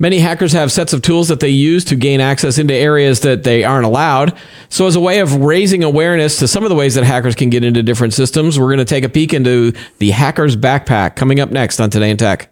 Many hackers have sets of tools that they use to gain access into areas that they aren't allowed. So, as a way of raising awareness to some of the ways that hackers can get into different systems, we're going to take a peek into the hacker's backpack coming up next on Today in Tech.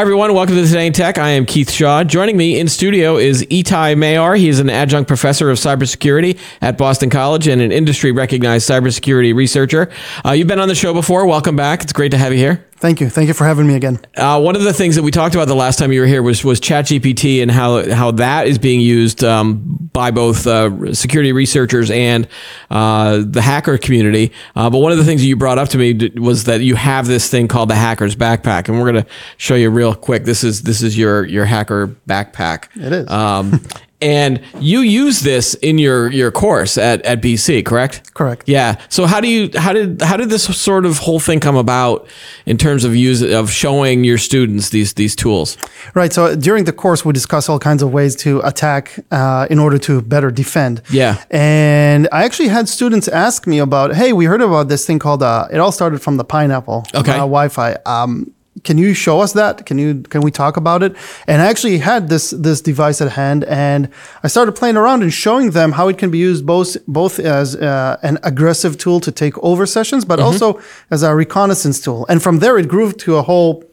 Hi, everyone. Welcome to Today in Tech. I am Keith Shaw. Joining me in studio is Etay Maor. He is an adjunct professor of cybersecurity at Boston College and an industry recognized cybersecurity researcher. Uh, you've been on the show before. Welcome back. It's great to have you here. Thank you. Thank you for having me again. Uh, one of the things that we talked about the last time you were here was was ChatGPT and how how that is being used um, by both uh, security researchers and uh, the hacker community. Uh, but one of the things that you brought up to me was that you have this thing called the hacker's backpack, and we're going to show you real quick. This is this is your your hacker backpack. It is. Um, and you use this in your your course at, at BC, correct? Correct. Yeah. So how do you how did how did this sort of whole thing come about in terms of use of showing your students these these tools? Right. So during the course, we discuss all kinds of ways to attack uh, in order to better defend. Yeah. And I actually had students ask me about, hey, we heard about this thing called. Uh, it all started from the pineapple. Okay. Uh, Wi-Fi. Um, can you show us that? Can you can we talk about it? And I actually had this this device at hand, and I started playing around and showing them how it can be used both both as uh, an aggressive tool to take over sessions, but also as a reconnaissance tool. And from there, it grew to a whole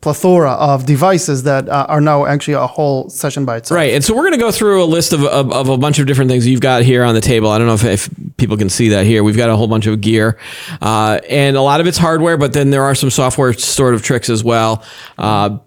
plethora of devices that uh, are now actually a whole session by itself. Right. And so we're going to go through a list of, of, of a bunch of different things you've got here on the table. I don't know if, if people can see that here. We've got a whole bunch of gear, uh, and a lot of it's hardware, but then there are some software sort of tricks as well. Uh,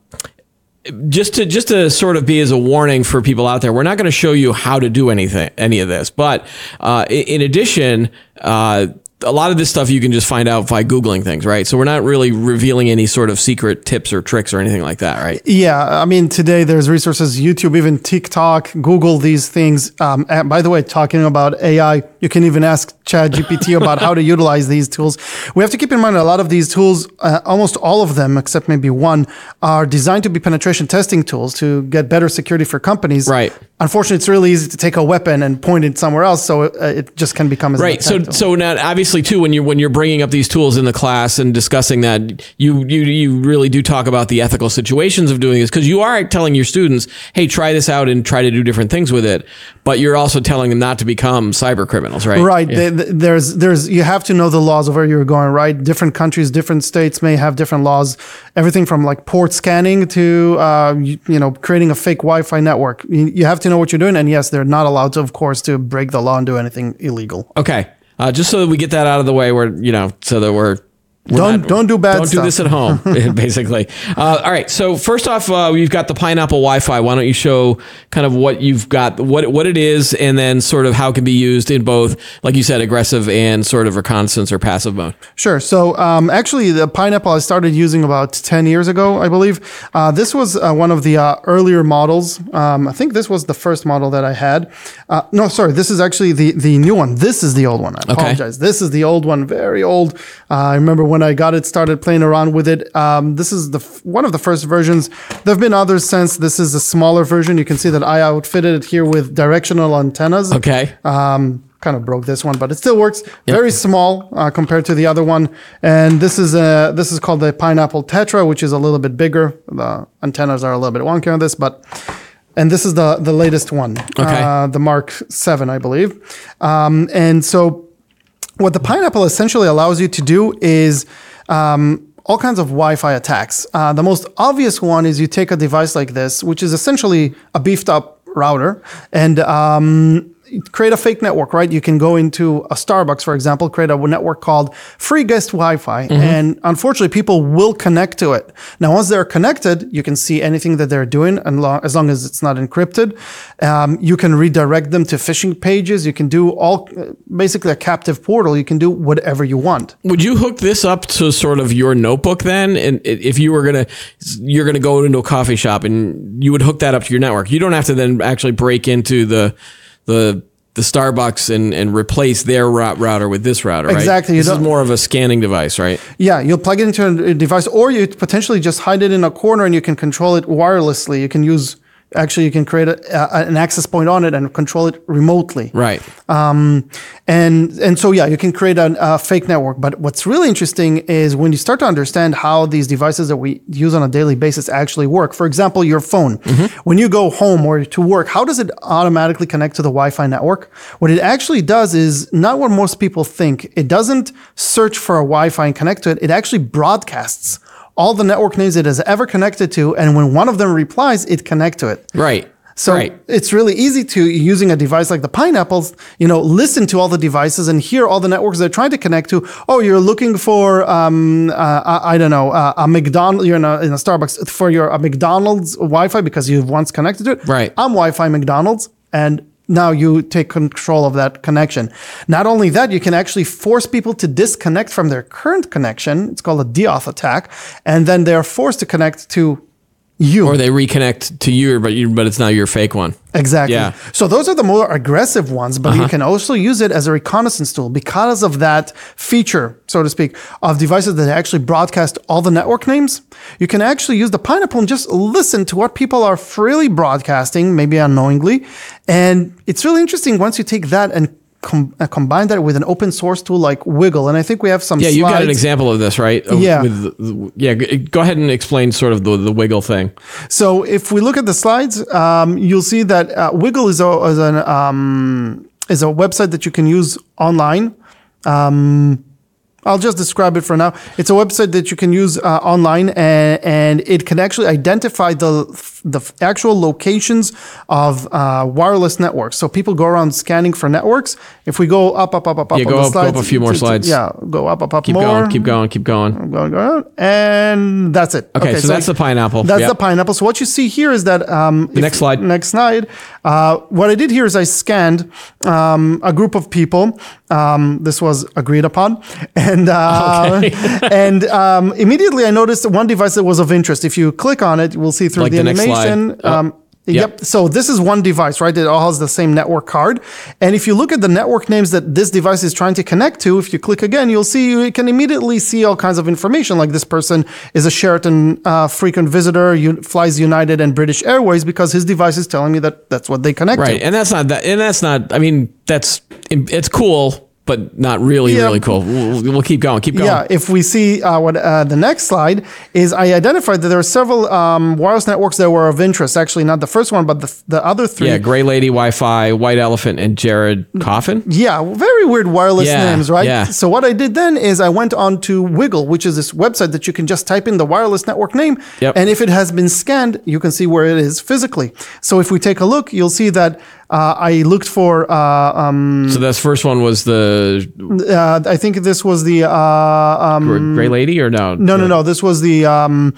just to just to sort of be as a warning for people out there, we're not going to show you how to do anything, any of this. But uh, in, addition, uh, a lot of this stuff you can just find out by googling things, right? So we're not really revealing any sort of secret tips or tricks or anything like that, right? Yeah, I mean today there's resources, YouTube, even TikTok, Google these things. Um, and by the way, talking about AI, you can even ask ChatGPT about how to utilize these tools. We have to keep in mind a lot of these tools, uh, almost all of them, except maybe one, are designed to be penetration testing tools to get better security for companies. Right. Unfortunately, it's really easy to take a weapon and point it somewhere else, so it, it just can become as right so tool. so now obviously too when you're when you're bringing up these tools in the class and discussing that you you you really do talk about the ethical situations of doing this because you are telling your students hey try this out and try to do different things with it but you're also telling them not to become cyber criminals right Right. Yeah. Th- th- There's, there's, you have to know the laws of where you're going, right? Different countries, different states may have different laws. Everything from like port scanning to, uh, you, you know, creating a fake Wi-Fi network. You, you have to know what you're doing. And yes, they're not allowed to, of course, to break the law and do anything illegal. okay uh, just so that we get that out of the way where you know so that we're we're Don't- don't do bad Don't do this at home, basically. Uh, all right. So first off, uh, you've got the Pineapple Wi-Fi. Why don't you show kind of what you've got, what what it is, and then sort of how it can be used in both, like you said, aggressive and sort of reconnaissance or passive mode. Sure. So um, actually, the pineapple I started using about 10 years ago, I believe. Uh, this was uh, one of the uh, earlier models. Um, I think this was the first model that I had. Uh, no, sorry. This is actually the, the new one. This is the old one. I apologize. This is the old one, very old. Uh, I remember when I got it, started playing around with it. Um, this is the f- one of the first versions. There have been others since. This is a smaller version. You can see that I outfitted it here with directional antennas Okay. um, kind of broke this one, but it still works. Very small uh, compared to the other one. And this is a this is called the Pineapple Tetra, which is a little bit bigger. The antennas are a little bit wonky on this, but and this is the the latest one, Okay. uh, the Mark Seven, I believe. Um, and so, what the Pineapple essentially allows you to do is um, all kinds of Wi-Fi attacks. Uh, the most obvious one is you take a device like this, which is essentially a beefed up router, and um, create a fake network, right? You can go into a Starbucks, for example, create a network called Free Guest Wi-Fi, and unfortunately, people will connect to it. Now, once they're connected, you can see anything that they're doing, and lo- as long as it's not encrypted, um, you can redirect them to phishing pages. You can do all, basically a captive portal. You can do whatever you want. Would you hook this up to sort of your notebook then? And if you were gonna, you're gonna go into a coffee shop and you would hook that up to your network. You don't have to then actually break into the the the Starbucks and, and replace their route router with this router, right? Exactly. This is more of a scanning device, right? Yeah, you'll plug it into a device, or you potentially just hide it in a corner and you can control it wirelessly. You can use Actually, you can create a, a, an access point on it and control it remotely. Right. Um, and and so yeah, you can create a, a fake network. But what's really interesting is when you start to understand how these devices that we use on a daily basis actually work. For example, your phone. When you go home or to work, how does it automatically connect to the Wi-Fi network? What it actually does is not what most people think. It doesn't search for a Wi-Fi and connect to it. It actually broadcasts all the network names it has ever connected to, and when one of them replies, it connect to it. Right. So right. it's really easy to using a device like the Pineapples, you know, listen to all the devices and hear all the networks they're trying to connect to. Oh, you're looking for, um, uh, I, don't know, uh, a McDonald. You're in a, in a Starbucks for your a McDonald's Wi-Fi because you've once connected to it. Right. I'm Wi-Fi McDonald's, and now you take control of that connection. Not only that, you can actually force people to disconnect from their current connection. It's called a deauth attack, and then they are forced to connect to you. Or they reconnect to you, but you, but it's not your fake one. Exactly. Yeah. Uh-huh. So those are the more aggressive ones, but you can also use it as a reconnaissance tool because of that feature, so to speak, of devices that actually broadcast all the network names. You can actually use the Pineapple and just listen to what people are freely broadcasting, maybe unknowingly. And it's really interesting once you take that and com- uh, combine that with an open source tool like WiGLE. And I think we have some Yeah, you got an example of this, right? Yeah. With, the- yeah. Go ahead and explain sort of the, the WiGLE thing. So if we look at the slides, um, you'll see that uh, WiGLE is a is an um, is a website that you can use online. Um, I'll just describe it for now. It's a website that you can use uh, online, and, and it can actually identify the the actual locations of uh, wireless networks. So people go around scanning for networks. If we go up, up, up, up, up, Yeah, on go the up- go up a few more to- to- slides. Yeah, go up, up, up Keep more. going. Keep going. Keep going. Going, going, and that's it. Okay, so that's the pineapple. That's Yep. the pineapple. So what you see here is that um, the next slide. Next slide. Uh, what I did here is I scanned um, a group of people. Um, this was agreed upon, and uh, and um, immediately I noticed one device that was of interest. If you click on it, will see through Like the, the next Oh. Um, Yep. Yep. So this is one device, right? It all has the same network card. And if you look at the network names that this device is trying to connect to, if you click again, you'll see you can immediately see all kinds of information. Like this person is a Sheraton uh, frequent visitor, you, flies United and British Airways because his device is telling me that that's what they connect Right, to. and that's not that, and that's not. I mean, that's it's cool, but not really, Yeah. really cool. We'll, we'll keep going. Keep going. Yeah, if we see uh, what uh, the next slide is, I identified that there are several um, wireless networks that were of interest. Actually, not the first one, but the, the other three. Yeah, Gray Lady, Wi-Fi, White Elephant, and Jared Coffin. Yeah, very weird wireless Yeah, names, right? yeah. So what I did then is I went on to WiGLE, which is this website that you can just type in the wireless network name, Yep. and if it has been scanned, you can see where it is physically. So if we take a look, you'll see that uh, I looked for. Uh, um, So this first one was the uh, I think this was the. Uh, um, Gray Lady, or no? no, no, no. This was the um,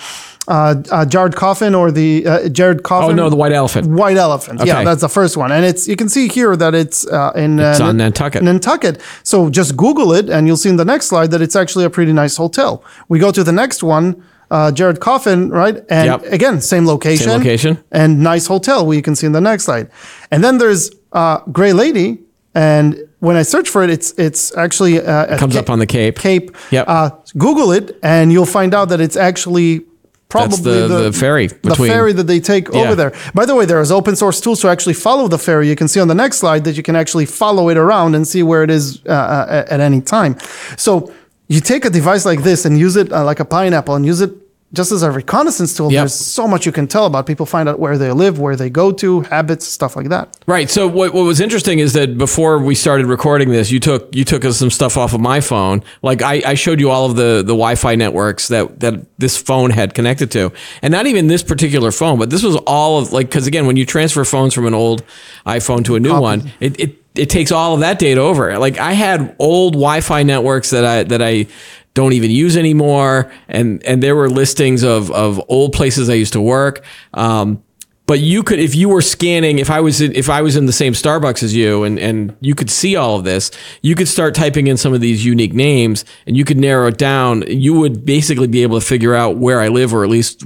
uh, uh, Jared Coffin or the uh, Jared Coffin. Oh no, the White Elephant. White Elephant. Yeah, that's the first one, and it's you can see here that it's uh, in uh, It's on Nantucket. Nantucket. So just Google it, and you'll see in the next slide that it's actually a pretty nice hotel. We go to the next one, uh, Jared Coffin, right? And Yep. again, same location, Same location. and nice hotel. We can see in the next slide, and then there's uh, Gray Lady, and when I search for it, it's it's actually uh, Comes up on the Cape. Cape. Yep. Uh, Google it, and you'll find out that it's actually probably the- the ferry the ferry that they take Yeah. over there. By the way, there is open source tools to actually follow the ferry. You can see on the next slide that you can actually follow it around and see where it is uh, uh, at any time. So you take a device like this and use it uh, like a pineapple and use it just as a reconnaissance tool. Yep. There's so much you can tell about people. Find out where they live, where they go to, habits, stuff like that. Right. So what, what was interesting is that before we started recording this, you took you took us some stuff off of my phone. Like I, I showed you all of the the Wi-Fi networks that that this phone had connected to, and not even this particular phone, but this was all of like because again, when you transfer phones from an old iPhone to a new one, it. it it takes all of that data over. Like I had old Wi-Fi networks that I that I don't even use anymore, and and there were listings of of old places I used to work. Um, but you could if you were scanning if i was in, if i was in the same starbucks as you and and you could see all of this you could start typing in some of these unique names and you could narrow it down you would basically be able to figure out where i live or at least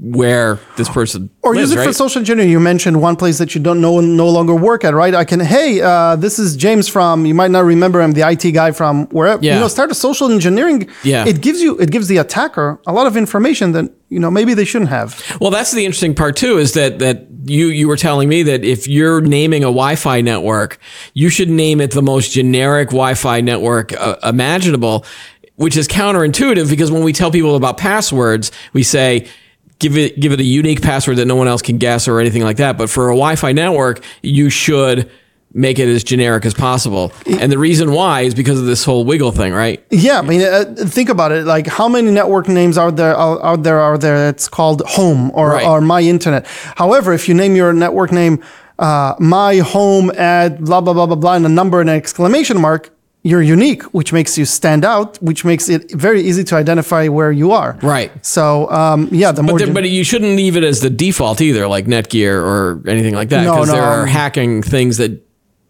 where this person Or lives, use it for social engineering. You mentioned one place that you don't know no longer work at, right? I can, hey, uh, this is James from. You might not remember him, the IT guy from wherever. Yeah. You know, start a social engineering. Yeah. It gives you, it gives the attacker a lot of information that you know maybe they shouldn't have. Well, that's the interesting part too. Is that that you you were telling me that if you're naming a Wi-Fi network, you should name it the most generic Wi-Fi network uh, imaginable, which is counterintuitive because when we tell people about passwords, we say give it give it a unique password that no one else can guess or anything like that. But for a Wi-Fi network, you should make it as generic as possible. And the reason why is because of this whole WiGLE thing, right? Yeah, I mean, uh, think about it. Like, how many network names out there out, out there are there? It's called Home or Right. or My Internet. However, if you name your network name uh, My Home at blah blah blah blah blah and a number and an exclamation mark, you're unique, which makes you stand out, which makes it very easy to identify where you are. Right. So, um, yeah, the more But, but you shouldn't leave it as the default either, like Netgear or anything like that, No, because no, there are um, hacking things that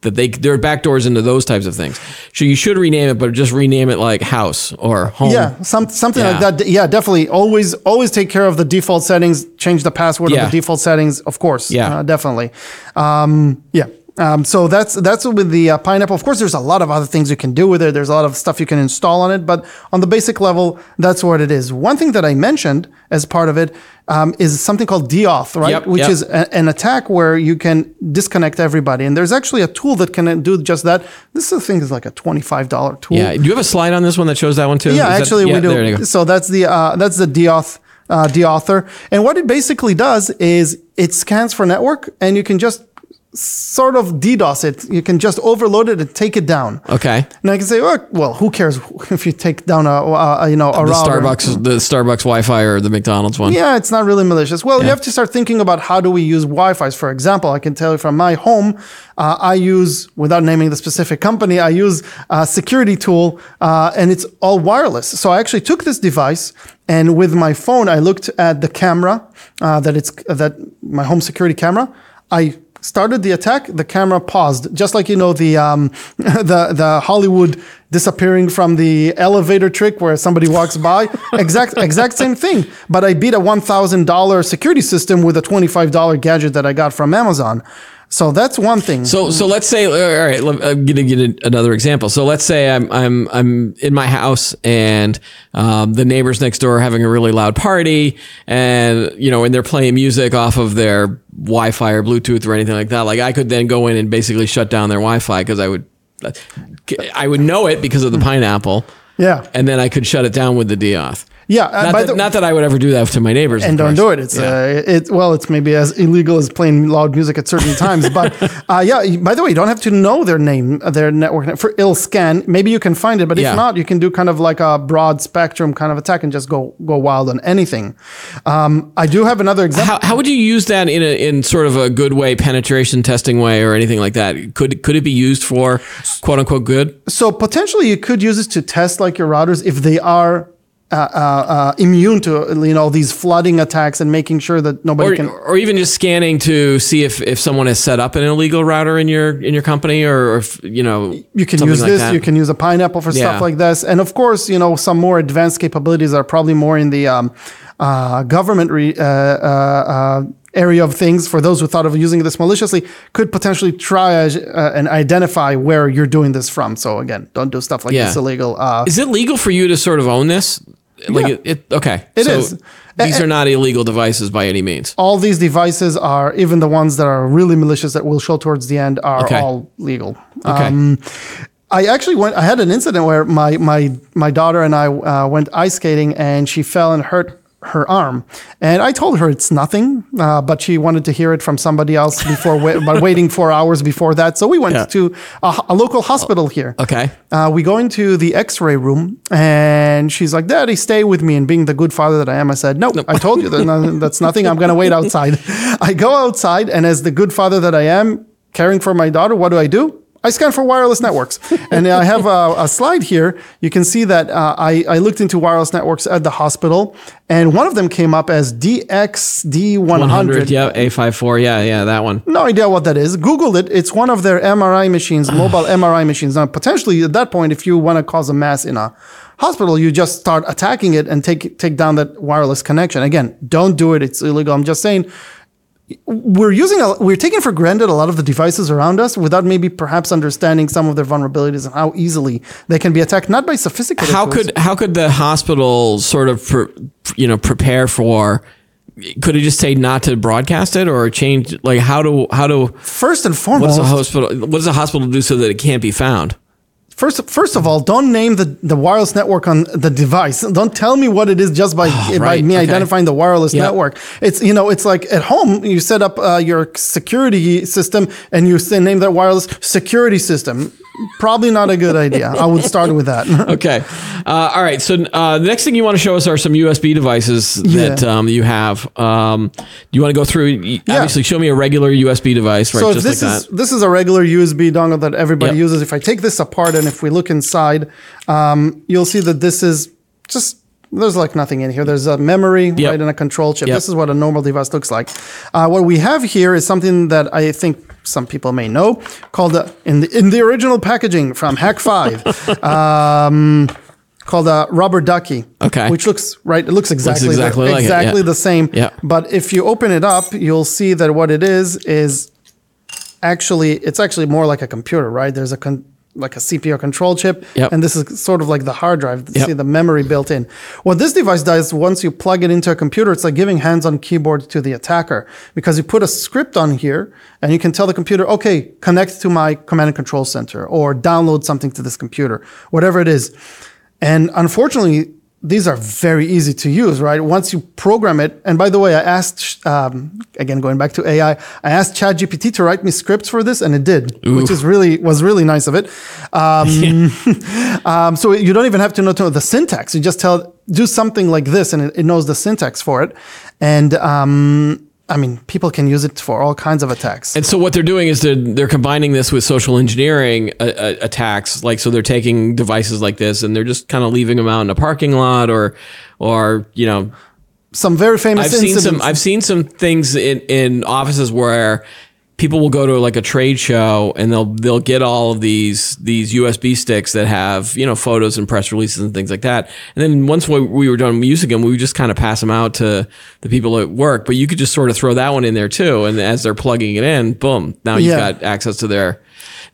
that they there are backdoors into those types of things. So you should rename it, but just rename it like house or home. Yeah, some, something Yeah. like that. Yeah, definitely. Always, always take care of the default settings. Change the password Yeah. of the default settings, of course. Yeah. uh, definitely. Um, yeah. Um, so that's that's with the uh, pineapple. Of course, there's a lot of other things you can do with it. There's a lot of stuff you can install on it, but on the basic level, that's what it is. One thing that I mentioned as part of it um, is something called deauth, right? Yep, Which yep. is a, an attack where you can disconnect everybody. And there's actually a tool that can do just that. This I think is like a twenty-five dollar tool. Yeah. Do you have a slide on this one that shows that one too? Yeah, Is that- actually, yeah, we do. You go. So that's the uh, that's the deauth uh, deauther, and what it basically does is it scans for network, and you can just sort of DDoS it. You can just overload it and take it down. Okay. And I can say, oh, well, who cares if you take down a, a you know a The router? Starbucks, the Starbucks Wi-Fi or the McDonald's one. Yeah, it's not really malicious. Well, you have to start thinking about how do we use Wi-Fi's. For example, I can tell you from my home, uh, I use, without naming the specific company, I use a security tool, uh, and it's all wireless. So I actually took this device, and with my phone, I looked at the camera uh, that it's that my home security camera. I started the attack. The camera paused, just like you know the um, the the Hollywood disappearing from the elevator trick where somebody walks by. exact exact same thing. But I beat a one thousand dollar security system with a twenty five dollar gadget that I got from Amazon. So that's one thing. So, so let's say, all right, let- I'm gonna get another example. So let's say I'm, I'm, I'm in my house and, um, the neighbors next door are having a really loud party and, you know, and they're playing music off of their Wi-Fi or Bluetooth or anything like that. Like I could then go in and basically shut down their Wi-Fi because I would, I would know it because of the pineapple. yeah, And then I could shut it down with the deauth. Yeah. uh, Not, that, the- not that I would ever do that to my neighbors. and don't do it. It's Yeah. uh, it well, it's maybe as illegal as playing loud music at certain times. But uh, yeah, by the way, you don't have to know their name, uh, their network for ill scan. Maybe you can find it, but Yeah. if not, you can do kind of like a broad spectrum kind of attack and just go go wild on anything. Um, I do have another example. How, how would you use that in a in sort of a good way, penetration testing way, or anything like that? Could could it be used for quote unquote good? So potentially, you could use this to test like your routers if they are. Uh, uh, uh, immune to you know these flooding attacks and making sure that nobody Or, can or even just scanning to see if, if someone has set up an illegal router in your in your company, or, or if, you know you can use like this that. you can use a pineapple for Yeah. stuff like this and of course you know some more advanced capabilities are probably more in the um, uh, government re, uh, uh, uh, area of things for those who thought of using this maliciously could potentially triage uh, and identify where you're doing this from so again don't do stuff like Yeah. this illegal uh, Is it legal for you to sort of own this? Like Yeah. it, it okay. It so is. These are not illegal devices by any means. all these devices are even the ones that are really malicious that we'll show towards the end are Okay. all legal Okay. Um, I actually went. I had an incident where my my my daughter and I uh, went ice skating, and she fell and hurt her arm. And I told her it's nothing, uh, but she wanted to hear it from somebody else before, wait, but waiting four hours before that. So we went Yeah. to a, a local hospital here. Okay. Uh, we go into the X-ray room, and she's like, "Daddy, stay with me." And being the good father that I am, I said, "No, I told you that no, that's nothing. I'm gonna wait outside." I go outside, and as the good father that I am, caring for my daughter, what do I do? I scan for wireless networks, and I have a, a slide here. You can see that uh, I, I looked into wireless networks at the hospital, and one of them came up as DXD100. 100. Yeah. A54. Yeah. Yeah. That one. No idea what that is. Googled it. It's one of their MRI machines, mobile MRI machines. Now, potentially at that point, if you want to cause a mass in a hospital, you just start attacking it and take take down that wireless connection. Again, don't do it. It's illegal. I'm just saying we're using a, we're taking for granted a lot of the devices around us without maybe perhaps understanding some of their vulnerabilities and how easily they can be attacked not by sophisticated How tools. could how could the hospital sort of pre, you know prepare for could it just say not to broadcast it or change like how do how do First and what foremost, does a hospital what does a hospital do so that it can't be found? First, first of all, don't name the, the wireless network on the device. Don't tell me what it is just by by Oh, right, me okay. identifying the wireless Yep. network. It's you know, it's like at home you set up uh, your security system and you say name that wireless security system. Probably not a good idea. I would start with that. Okay. Uh, all right. So uh, the next thing you want to show us are some USB devices that Yeah. um, you have. Um, do you want to go through? y- Obviously, show me a regular USB device, right? So just this like is that. this is a regular USB dongle that everybody Yep. uses. If I take this apart and if we look inside, um, you'll see that this is just there's like nothing in here. There's a memory Yep. right and a control chip. Yep. This is what a normal device looks like. Uh, what we have here is something that I think some people may know called a, in the in the original packaging from Hak5. um, Called a rubber ducky, Okay. which looks right. It looks exactly exactly the, like it, exactly yeah. the same. Yeah. But if you open it up, you'll see that what it is is actually it's actually more like a computer, right? There's a con- like a CPU control chip, Yep. and this is sort of like the hard drive. Yep. See the memory built in. What this device does once you plug it into a computer, it's like giving hands-on keyboard to the attacker because you put a script on here, and you can tell the computer, okay, connect to my command and control center, or download something to this computer, whatever it is. And unfortunately, these are very easy to use, right? Once you program it, and by the way, I asked, um, again, going back to AI, I asked ChatGPT to write me scripts for this, and it did, which is really was really nice of it. Um, um, so you don't even have to know the syntax; you just tell do something like this, and it, it knows the syntax for it. And um, I mean, people can use it for all kinds of attacks. And so what they're doing is they're they're combining this with social engineering uh, uh, attacks. Like so, they're taking devices like this and they're just kind of leaving them out in a parking lot or or you know Some very famous I've seen some I've seen some things in, in offices where people will go to like a trade show and they'll they'll get all of these these USB sticks that have you know photos and press releases and things like that. And then once we, we were done using them, we would just kind of pass them out to the people at work. But you could just sort of throw that one in there too. And as they're plugging it in, boom, now you've Yeah. got access to their.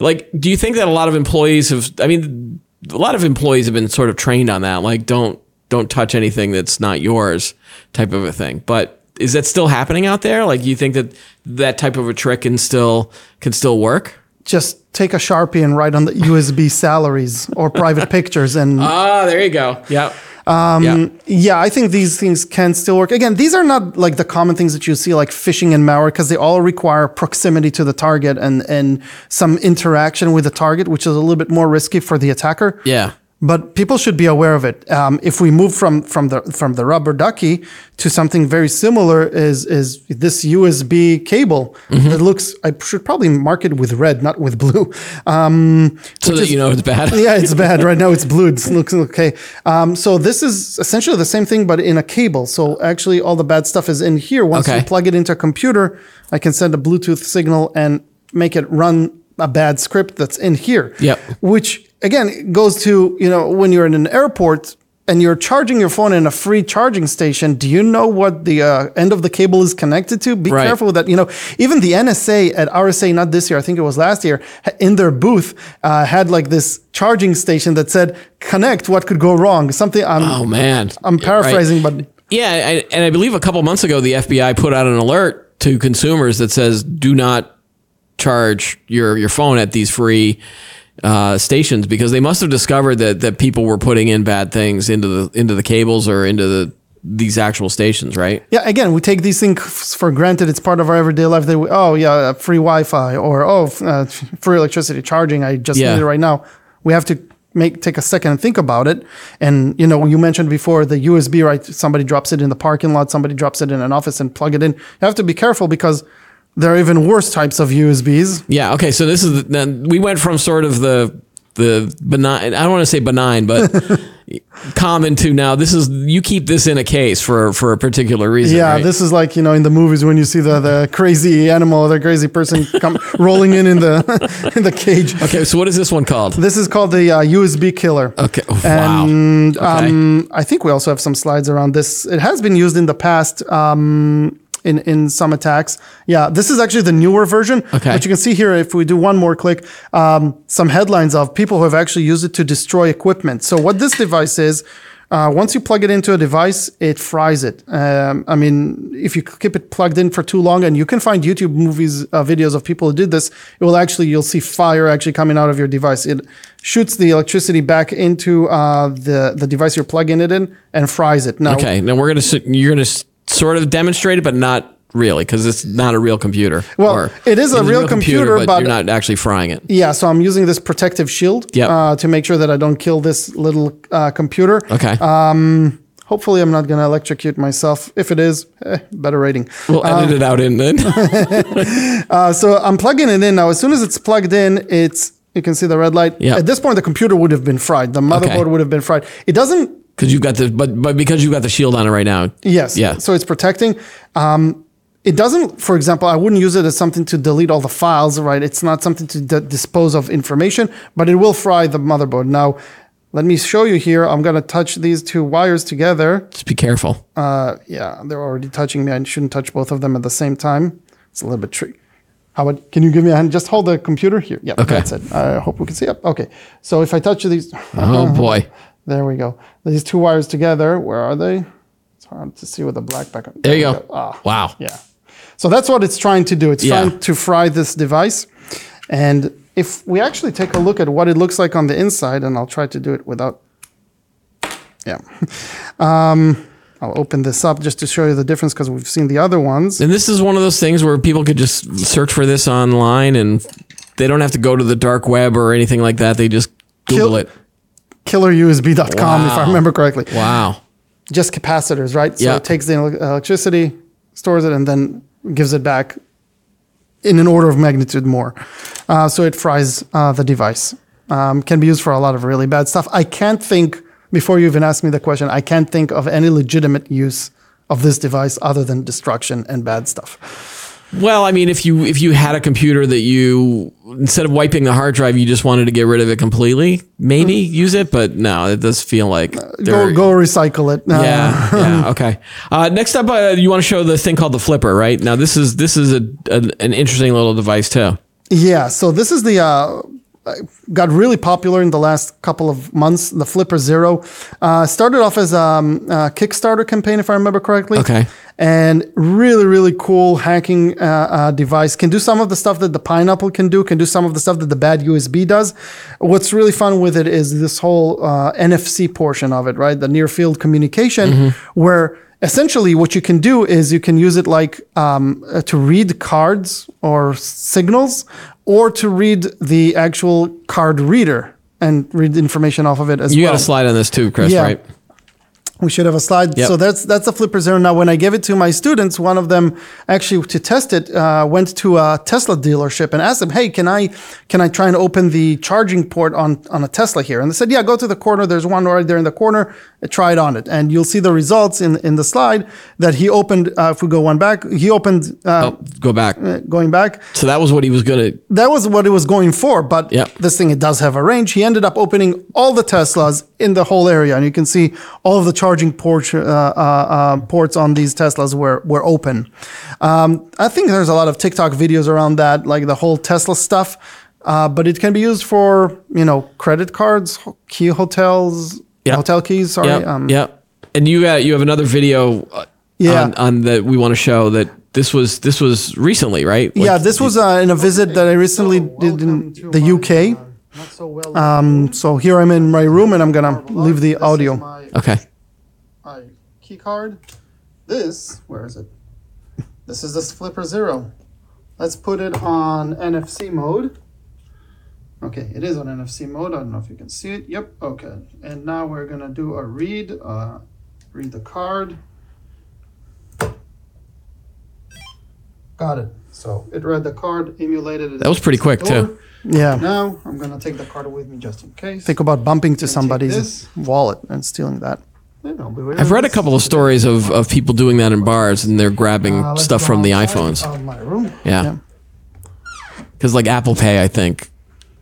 Like, do you think that a lot of employees have? I mean, a lot of employees have been sort of trained on that. Like, don't don't touch anything that's not yours, type of a thing. But is that still happening out there? Like, you think that that type of a trick can still can still work? just take a sharpie and write on the USB salaries or private pictures and Ah, there you go. Yep. Um, yeah. yeah i think these things can still work again these are not like the common things that you see like phishing and malware because they all require proximity to the target and and some interaction with the target which is a little bit more risky for the attacker Yeah. But people should be aware of it. Um, if we move from from the from the rubber ducky to something very similar, is is this USB cable Mm-hmm. that looks? I should probably mark it with red, not with blue. Um, So that you know it's bad. yeah, it's bad right now. It's blue. It looks okay. Um, so this is essentially the same thing, but in a cable. So actually, all the bad stuff is in here. Once Okay. you plug it into a computer, I can send a Bluetooth signal and make it run a bad script that's in here. Yep. Which again it goes to you know when you're in an airport. And you're charging your phone in a free charging station. Do you know what the uh, end of the cable is connected to? Be Right. careful with that. You know, even the NSA at RSA, not this year, I think it was last year, in their booth uh, had like this charging station that said "connect." What could go wrong? Something. I'm, Oh man. I'm Yeah, paraphrasing, right. but Yeah, I, and I believe a couple months ago the FBI put out an alert to consumers that says do not charge your your phone at these free uh, stations because they must have discovered that that people were putting in bad things into the into the cables or into the these actual stations, right? yeah, again, we take these things for granted. It's part of our everyday life. That we, oh yeah, uh, free Wi-Fi or oh uh, free electricity charging. I just Yeah. need it right now. We have to make take a second and think about it. And you know, you mentioned before the USB, right? Somebody drops it in the parking lot. Somebody drops it in an office and plug it in. You have to be careful because there are even worse types of USBs. Yeah. Okay. So this is the, then we went from sort of the the benign. I don't want to say benign, but common to now. This is you keep this in a case for for a particular reason. Yeah, right? this is like you know in the movies when you see the, the crazy animal, the crazy person come rolling in in the in the cage. Okay. So what is this one called? This is called the uh, USB killer. Okay. Oh, wow. And Okay. um, I think we also have some slides around this. It has been used in the past um, in in some attacks. Yeah, this is actually the newer version. Okay. But you can see here if we do one more click, um, some headlines of people who have actually used it to destroy equipment. So what this device is. Uh, once you plug it into a device, it fries it. Um, I mean, if you keep it plugged in for too long, and you can find YouTube movies, uh, videos of people who did this, it will actually you'll see fire actually coming out of your device. It shoots the electricity back into uh, the the device you're plugging it in and fries it. Now, Okay, now we're gonna you're gonna s- sort of demonstrated, but not really because it's not a real computer. Well, it is a real computer, but- you're not actually frying it. Yeah, so I'm using this protective shield Yep. uh, to make sure that I don't kill this little uh, computer. Okay, Hopefully, I'm not going to electrocute myself. If it is, eh, better rating. we'll edit it out in then. Uh, so I'm plugging it in now. As soon as it's plugged in, it's you can see the red light. Yeah. At this point, the computer would have been fried. The motherboard Okay. would have been fried. It doesn't. Because you've got the but but because you've got the shield on it right now. Yes. Yeah. So it's protecting. Um, it doesn't. For example, I wouldn't use it as something to delete all the files. Right. It's not something to d- dispose of information, but it will fry the motherboard. Now, let me show you here. I'm going to touch these two wires together. Just be careful. Uh, yeah, they're already touching me. I shouldn't touch both of them at the same time. It's a little bit tricky. How about, can you give me a hand? Just hold the computer here. Yeah, Okay. that's it. I hope we can see. it. Okay. So if I touch these, Oh boy. there we go. These two wires together, where are they? It's hard to see with the black background. There you we go. Ah, Wow. yeah. So that's what it's trying to do. It's Yeah. trying to fry this device. And if we actually take a look at what it looks like on the inside, and I'll try to do it without, yeah. Um, I'll open this up just to show you the difference because we've seen the other ones. And this is one of those things where people could just search for this online and they don't have to go to the dark web or anything like that. They just Google Kill- it. killerusb.com if I remember correctly. Wow. Just capacitors, right? So Yeah. it takes the electricity, stores it, and then gives it back in an order of magnitude more. Uh, so it fries uh, the device. Um, can be used for a lot of really bad stuff. I can't think, before you even ask me the question, I can't think of any legitimate use of this device other than destruction and bad stuff. Well, I mean, if you if you had a computer that you instead of wiping the hard drive, you just wanted to get rid of it completely, maybe use it. But no, it does feel like Go, go recycle it. Uh, Yeah, yeah, okay. Uh, next up, uh, you want to show the thing called the flipper, right? Now, this is this is a, a an interesting little device too. Yeah, so this is the uh, got really popular in the last couple of months. The Flipper Zero uh, started off as um, a Kickstarter campaign, if I remember correctly. Okay. And really, really cool hacking uh, uh, device. Can do some of the stuff that the Pineapple can do. Can do some of the stuff that the bad USB does. What's really fun with it is this whole uh, NFC portion of it, right? The near field communication, where essentially what you can do is you can use it like um, uh, to read cards or signals or to read the actual card reader and read information off of it as You well. You got a slide on this too, Chris, Yeah. right? We should have a slide. Yep. So that's that's a Flipper Zero. Now, when I gave it to my students, one of them actually to test it uh, went to a Tesla dealership and asked them, "Hey, can I can I try and open the charging port on on a Tesla here?" And they said, "Yeah, go to the corner. There's one right there in the corner. Uh, Try it on it, and you'll see the results in in the slide that he opened. Uh, if we go one back, he opened uh, Oh, go back. going back So that was what he was gonna. that was what it was going for. But Yep. this thing, it does have a range. He ended up opening all the Teslas in the whole area, and you can see all of the charging port, uh, uh, uh, ports on these Teslas were were open. Um, I think there's a lot of TikTok videos around that, like the whole Tesla stuff. Uh, but it can be used for you know credit cards, key hotels, Yep. hotel keys. Sorry. Yep. Um, yep. And you got you have another video. uh, Yeah. On, on that we want to show that this was this was recently, right? Like, yeah, this was uh, in a visit that I recently did in the UK. Um, so here I'm in my room and I'm gonna leave the audio. Okay. My key card. This, where is it? This is this Flipper Zero. Let's put it on NFC mode. Okay, it is on NFC mode. I don't know if you can see it. Yep. Okay. And now we're gonna do a read. Uh, read the card. Got it. So it read the card, emulated it. That was pretty quick, too. Yeah. Now I'm gonna take the card with me just in case. Think about bumping to somebody's wallet and stealing that. I've read a couple of stories of, of people doing that in bars and they're grabbing Uh, stuff from the iPhones. of my. Yeah. Because like Apple Pay, I think,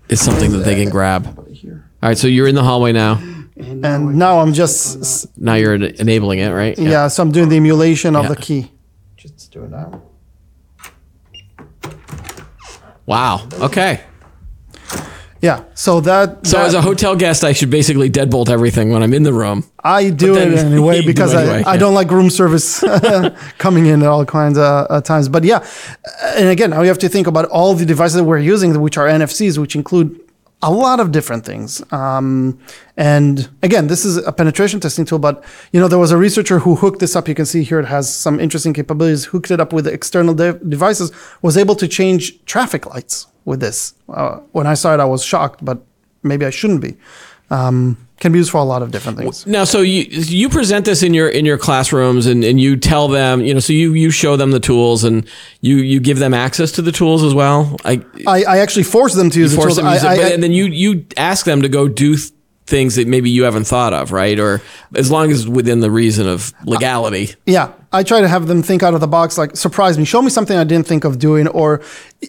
is something that they can grab. All right, so you're in the hallway now. And now I'm just Now you're enabling it, right? yeah. so I'm doing the emulation of Yeah. the key. Just do it now. Wow. Okay. Yeah. So that. So that- as a hotel guest, I should basically deadbolt everything when I'm in the room. I do it anyway because anyway, I, I don't like room service coming in at all kinds of uh, times. But yeah, and again, now you have to think about all the devices that we're using, which are NFCs, which include a lot of different things. Um, and again, this is a penetration testing tool, but you know, there was a researcher who hooked this up. You can see here it has some interesting capabilities. Hooked it up with external de- devices, was able to change traffic lights with this. Uh, when I saw it, I was shocked, but maybe I shouldn't be. Um, can be used for a lot of different things. Now, so you you present this in your in your classrooms, and, and you tell them, you know, so you you show them the tools, and you you give them access to the tools as well. I I, I actually force them to use the tools. them to use it, I- but, and then you you ask them to go do th- things that maybe you haven't thought of, right? Or as long as within the reason of legality. Yeah, I try to have them think out of the box, like surprise me, show me something I didn't think of doing, or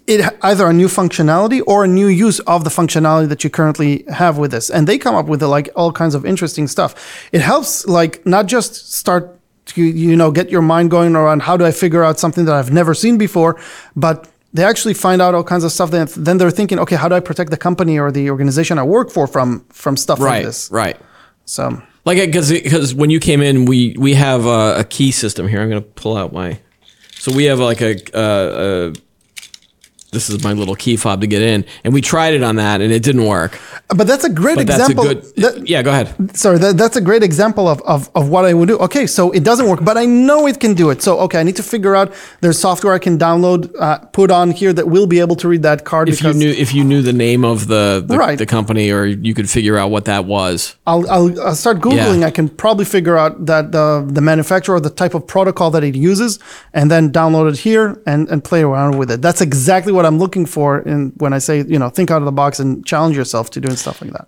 it either a new functionality or a new use of the functionality that you currently have with this. And they come up with like all kinds of interesting stuff. It helps, like not just start to you know get your mind going around how do I figure out something that I've never seen before, but they actually find out all kinds of stuff. Then then they're thinking, okay, how do I protect the company or the organization I work for from from stuff like this? right. So Like because because when you came in, we we have a, a key system here. I'm going to pull out my. So we have like a, uh, a this is my little key fob to get in, and we tried it on that, and it didn't work. but that's a great But that's example. a good. that- yeah, go ahead. sorry, that, that's a great example of, of, of what I would do. Okay, so it doesn't work, but I know it can do it. So, okay, I need to figure out there's software I can download, uh, put on here that will be able to read that card. If you knew if you knew the name of the the, Right. the company, or you could figure out what that was. I'll, I'll, I'll start Googling, Yeah. I can probably figure out that the, the manufacturer or the type of protocol that it uses and then download it here and, and play around with it. That's exactly what I'm looking for in, when I say, you know, think out of the box and challenge yourself to doing stuff like that.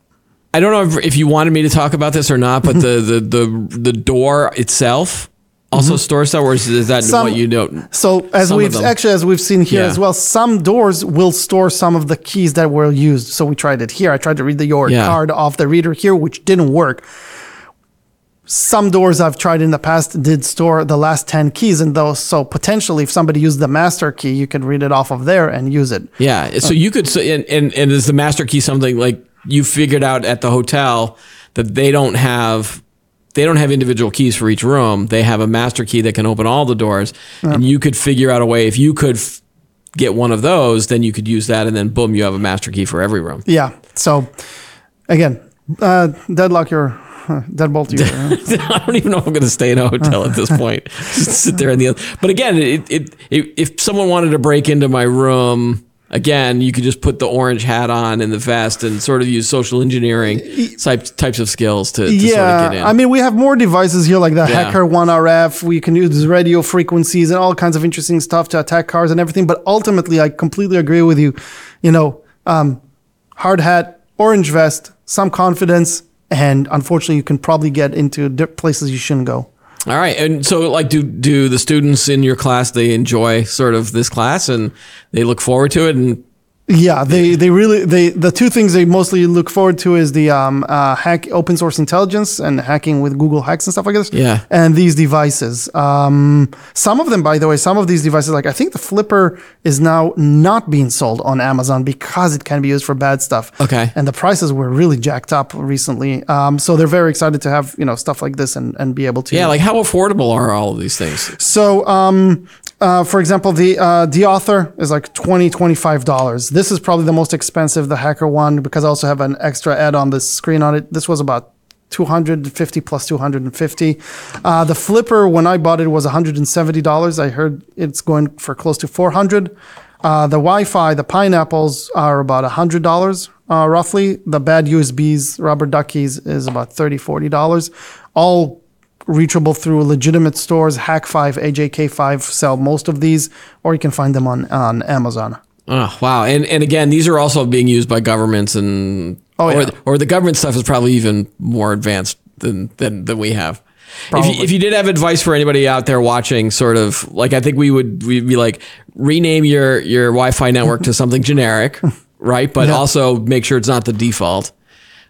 I don't know if, if you wanted me to talk about this or not, but the the the, the door itself also stores stuff, or is, is that Mm-hmm. Some- what you don't? So as we've actually as we've seen here Yeah. as well, some doors will store some of the keys that were used. So we tried it here. I tried to read the your Yeah. card off the reader here, which didn't work. Some doors I've tried in the past did store the last 10 keys in those. So potentially if somebody used the master key, you could read it off of there and use it. Yeah. So you could, say- and, and, and is the master key something like you figured out at the hotel that they don't have, they don't have individual keys for each room. They have a master key that can open all the doors. And you could figure out a way, if you could f- get one of those, then you could use that. And then boom, you have a master key for every room. Yeah. So again, uh, deadlock your deadbolt your I don't even know if I'm going to stay in a hotel at this point. Just sit there in the other. But again, it, it, it, if someone wanted to break into my room, again, you could just put the orange hat on and the vest and sort of use social engineering types types of skills to, to sort of yeah, get in. I mean, we have more devices here, like the Yeah. Hacker One RF. We can use radio frequencies and all kinds of interesting stuff to attack cars and everything. But ultimately, I completely agree with you. You know, um, hard hat, orange vest, some confidence, and unfortunately, you can probably get into places you shouldn't go. All right, and so like, do do the students in your class they enjoy sort of this class and they look forward to it and Yeah, they they really they the two things they mostly look forward to is the um, uh, hack open source intelligence and hacking with Google Hacks and stuff like this. Yeah. and these devices. Um, some of them, by the way, some of these devices, like I think the Flipper is now not being sold on Amazon because it can be used for bad stuff. Okay. and the prices were really jacked up recently. Um, so they're very excited to have you know stuff like this and and be able to. yeah, like how affordable are all of these things? So, um, uh, for example, the uh, the author is like 20 dollars. This is probably the most expensive, the Hacker one, because I also have an extra ad on the screen on it. This was about 250 plus 250. Uh, the Flipper, when I bought it, was 170 dollars. I heard it's going for close to 400. Uh, the Wi-Fi, the pineapples are about hundred dollars, uh, roughly. The bad USBs, rubber duckies, is about $30, 40 dollars. All reachable through legitimate stores. Hak5, AJK5 sell most of these, or you can find them on, on Amazon. Oh wow! And and again, these are also being used by governments, and Oh, or yeah. or the government stuff is probably even more advanced than than, than we have. If you, if you did have advice for anybody out there watching, sort of like I think we would we'd be like rename your your Wi-Fi network to something generic, right? But Yeah. also make sure it's not the default.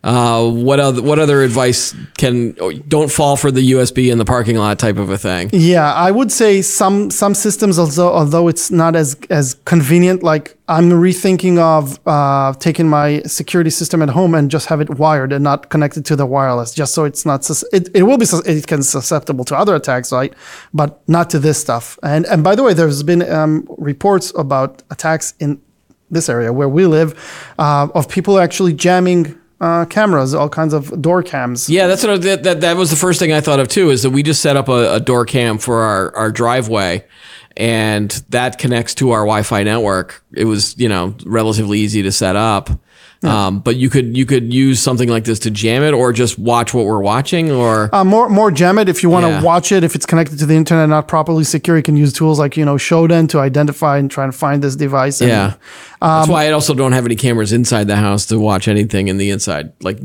Uh, what other what other advice can don't fall for the USB in the parking lot type of a thing? Yeah, I would say some some systems, although although it's not as as convenient. Like I'm rethinking of uh, taking my security system at home and just have it wired and not connected to the wireless, just so it's not sus- it, it will be sus- it can susceptible to other attacks, right? But not to this stuff. And and by the way, there's been um, reports about attacks in this area where we live uh, of people actually jamming uh, cameras, all kinds of door cams. Yeah, that's what I, that, that that was the first thing I thought of too. Is that we just set up a, a door cam for our our driveway, and that connects to our Wi-Fi network. It was you know relatively easy to set up. Um, but you could you could use something like this to jam it, or just watch what we're watching, or Uh, more more jam it if you want to Yeah. watch it. If it's connected to the internet not properly secure, you can use tools like you know Shodan to identify and try and find this device. And, yeah. That's why I also don't have any cameras inside the house to watch anything in the inside, like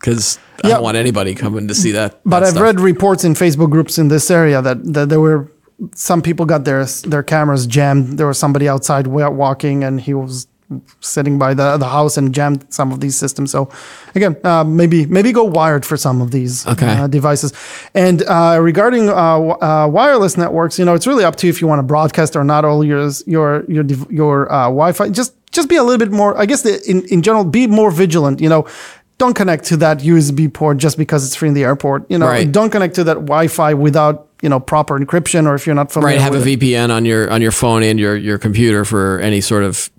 because I Yeah. don't want anybody coming to see that. But that I've stuff. read reports in Facebook groups in this area that, that there were some people got their their cameras jammed. There was somebody outside walking, and he was sitting by the, the house and jammed some of these systems. So again, uh, maybe maybe go wired for some of these Okay. uh, devices. And uh, regarding uh, w- uh, wireless networks, you know, it's really up to you if you want to broadcast or not all your your your your uh, Wi-Fi. Just just be a little bit more. I guess the, in in general, be more vigilant. You know. Don't connect to that USB port just because it's free in the airport. You know, Right. don't connect to that Wi-Fi without you know proper encryption, or if you're not familiar right have a it. VPN on your on your phone and your your computer for any sort of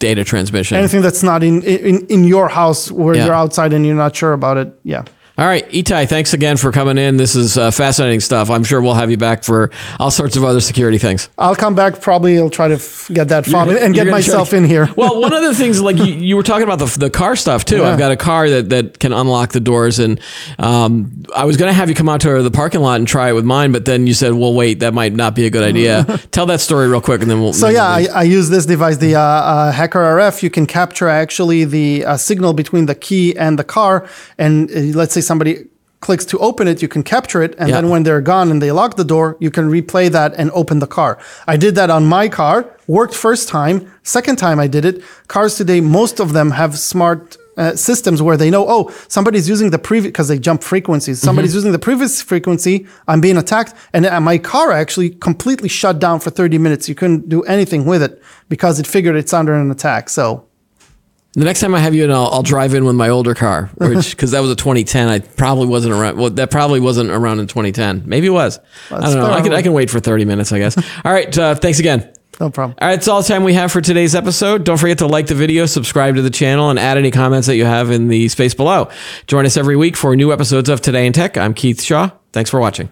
data transmission. anything that's not in in, in your house where Yeah. you're outside and you're not sure about it. Yeah. All right, Etay, thanks again for coming in. This is uh, fascinating stuff. I'm sure we'll have you back for all sorts of other security things. I'll come back. Probably I'll try to f- get that fob and get myself in here. well, one of the things, like you, you were talking about the, the car stuff too. Yeah. I've got a car that, that can unlock the doors, and um, I was going to have you come out to the parking lot and try it with mine, but then you said, "Well, wait, that might not be a good idea." Tell that story real quick, and then we'll. So yeah, I, I use this device, the uh, uh, HackRF. You can capture actually the uh, signal between the key and the car, and uh, let's say somebody clicks to open it, you can capture it, and Yeah. then when they're gone and they lock the door, you can replay that and open the car. I did that on my car. Worked first time. Second time I did it. Cars today, most of them have smart. Uh, systems where they know, oh, somebody's using the previous because they jump frequencies. Somebody's using the previous frequency. I'm being attacked, and my car actually completely shut down for 30 minutes. You couldn't do anything with it because it figured it's under an attack. So The next time I have you in, I'll, I'll drive in with my older car, which because that was a 2010. I probably wasn't around. Well, that probably wasn't around in 2010. Maybe it was. I don't know. I can I can wait for 30 minutes, I guess. All right. Uh, thanks again. no problem. All right, that's all the time we have for today's episode. Don't forget to like the video, subscribe to the channel, and add any comments that you have in the space below. Join us every week for new episodes of Today in Tech. I'm Keith Shaw. Thanks for watching.